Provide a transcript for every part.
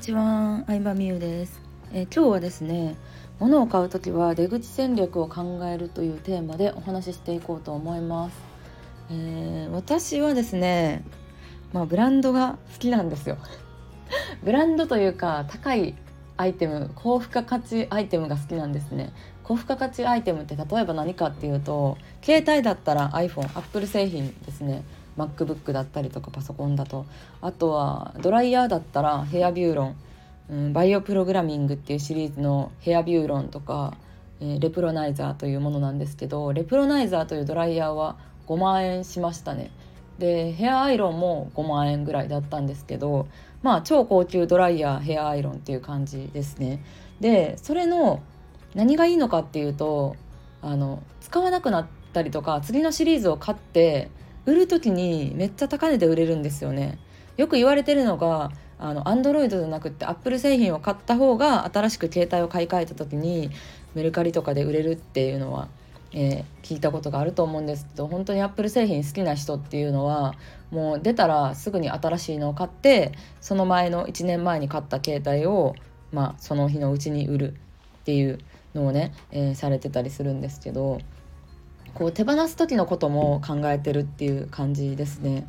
ちは、相葉美優です、え今日はですね物を買うときは出口戦略を考えるというテーマでお話ししていこうと思います、えー、私はですねまあブランドが好きなんですよ。ブランドというか高いアイテム高付加価値アイテムが好きなんですね。高付加価値アイテムって例えば何かっていうと携帯だったら iPhone、Apple 製品ですね。MacBook だったりとかパソコンだと。あとはドライヤーだったらヘアビューロン、うん、バイオプログラミングっていうシリーズのヘアビューロンとか、えー、レプロナイザーというものなんですけどレプロナイザーというドライヤーは5万円しましたね。でヘアアイロンも5万円ぐらいだったんですけどまあ超高級ドライヤーヘアアイロンっていう感じですね。でそれの何がいいのかっていうとあの使わなくなったりとか次のシリーズを買って売る時にめっちゃ高値で売れるんですよね。よく言われてるのがあのアンドロイドじゃなくてアップル製品を買った方が新しく携帯を買い替えた時にメルカリとかで売れるっていうのは、えー、聞いたことがあると思うんですけど本当にアップル製品好きな人っていうのはもう出たらすぐに新しいのを買ってその前の1年前に買った携帯を、まあ、その日のうちに売るっていうのをね、えー、されてたりするんですけどこう手放す時のことも考えてるっていう感じですね。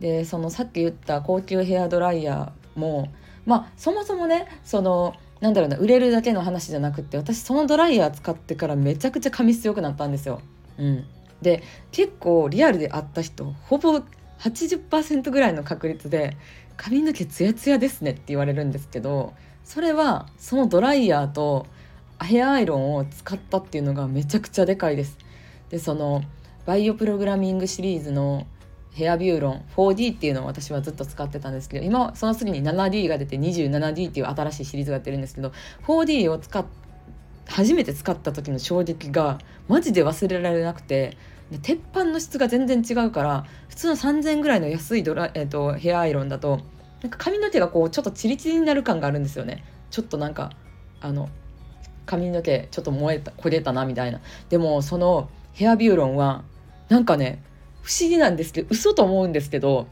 でそのさっき言った高級ヘアドライヤーもまあそもそもねそのなんだろうな売れるだけの話じゃなくて私そのドライヤー使ってからめちゃくちゃ髪質良くなったんですよ。うん、で結構リアルで会った人ほぼ80%ぐらいの確率で「髪の毛ツヤツヤですね」って言われるんですけどそれはそのドライヤーとヘアアイロンを使ったっていうのがめちゃくちゃでかいです。でそのバイオプログラミングシリーズのヘアビューロン 4D っていうのを私はずっと使ってたんですけど今その次に 7D が出て 27D っていう新しいシリーズが出てるんですけど 4D を使っ初めて使った時の衝撃がマジで忘れられなくて鉄板の質が全然違うから普通の3000ぐらいの安いドラ、えーと、ヘアアイロンだとなんか髪の毛がこうちょっとチリチリになる感があるんですよね。ちょっとなんかあの髪の毛ちょっと燃えた焦げたなみたいな。でもそのヘアビューロンはなんかね不思議なんですけど嘘と思うんですけど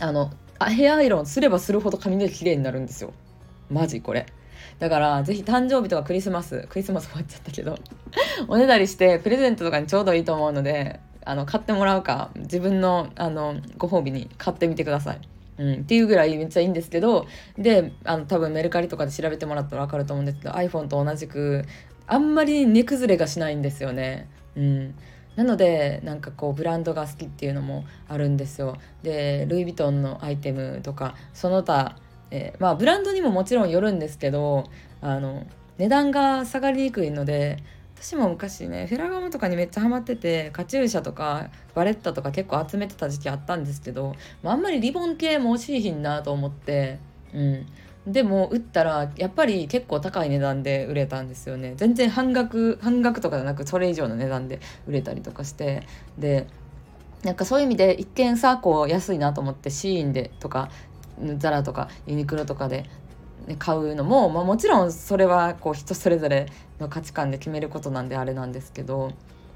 あのヘアアイロンすればするほど髪の毛綺麗になるんですよマジこれだからぜひ誕生日とかクリスマスクリスマス終わっちゃったけど おねだりしてプレゼントとかにちょうどいいと思うのであの買ってもらうか自分のあのご褒美に買ってみてください。うん、っていうぐらいめっちゃいいんですけどであの多分メルカリとかで調べてもらったら分かると思うんですけど iPhone と同じくあんまり値崩れがしないんですよね。うん、なのでなんかこうブランドが好きっていうのもあるんですよ。でルイ・ヴィトンのアイテムとかその他、えー、まあブランドにももちろんよるんですけどあの値段が下がりにくいので私も昔ねフェラガモとかにめっちゃハマっててカチューシャとかバレッタとか結構集めてた時期あったんですけど、まあ、あんまりリボン系も欲しいひんなと思って、うん、でも売ったらやっぱり結構高い値段で売れたんですよね。全然半額半額とかじゃなくそれ以上の値段で売れたりとかして。でなんかそういう意味で一見さこう安いなと思ってシーンでとかザラとかユニクロとかで、買うのも、まあ、もちろんそれはこう人それぞれの価値観で決めることなんであれなんですけど、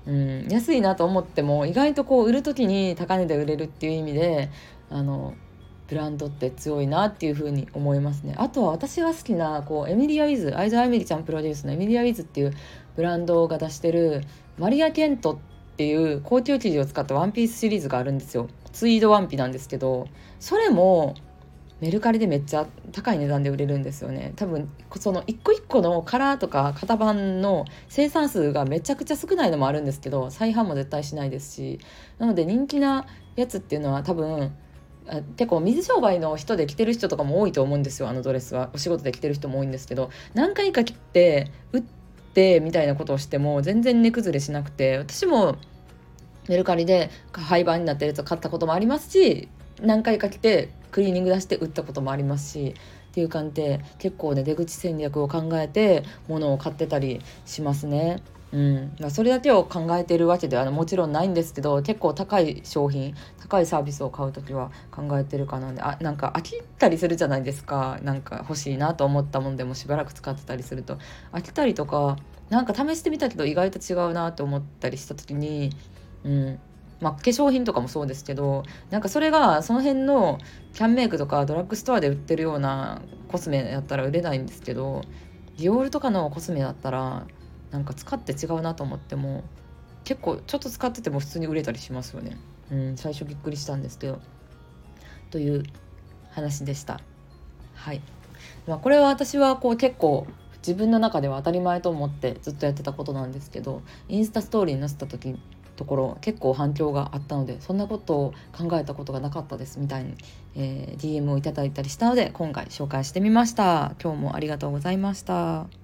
うん、安いなと思っても意外とこう売る時に高値で売れるっていう意味であのブランドって強いなっていう風に思いますね。あとは私が好きなこうエミリア・ウィズ相沢エミリちゃんプロデュースのエミリア・ウィズっていうブランドが出してるマリア・ケントっていう高級生地を使ったワンピースシリーズがあるんですよ。ツイードワンピなんですけどそれもメルカリでめっちゃ高い値段で売れるんですよね。多分その一個一個のカラーとか型番の生産数がめちゃくちゃ少ないのもあるんですけど再販も絶対しないですし。なので人気なやつっていうのは多分結構水商売の人で着てる人とかも多いと思うんですよ。あのドレスは。お仕事で着てる人も多いんですけど。何回か着て打ってみたいなことをしても全然値崩れしなくて。私もメルカリで廃盤になってるやつを買ったこともありますし何回か着てクリーニング出して打ったこともありますし。っていう感じで結構ね出口戦略を考えて物を買ってたりしますね。うん、それだけを考えているわけではもちろんないんですけど結構高い商品高いサービスを買う時は考えてるかな。んであなんか飽きたりするじゃないですか。なんか欲しいなと思ったもんでもしばらく使ってたりすると。飽きたりとかなんか試してみたけど意外と違うなと思ったりした時に、うん、まあ、化粧品とかもそうですけどなんかそれがその辺のキャンメイクとかドラッグストアで売ってるようなコスメやったら売れないんですけどディオールとかのコスメだったらなんか使って違うなと思っても結構ちょっと使ってても普通に売れたりしますよね。うん、最初びっくりしたんですけどという話でした。はい、まあ、これは私はこう結構自分の中では当たり前と思ってずっとやってたことなんですけどインスタストーリーに載せた時ところ結構反響があったのでそんなことを考えたことがなかったですみたいに、えー、DM をいただいたりしたので今回紹介してみました。今日もありがとうございました。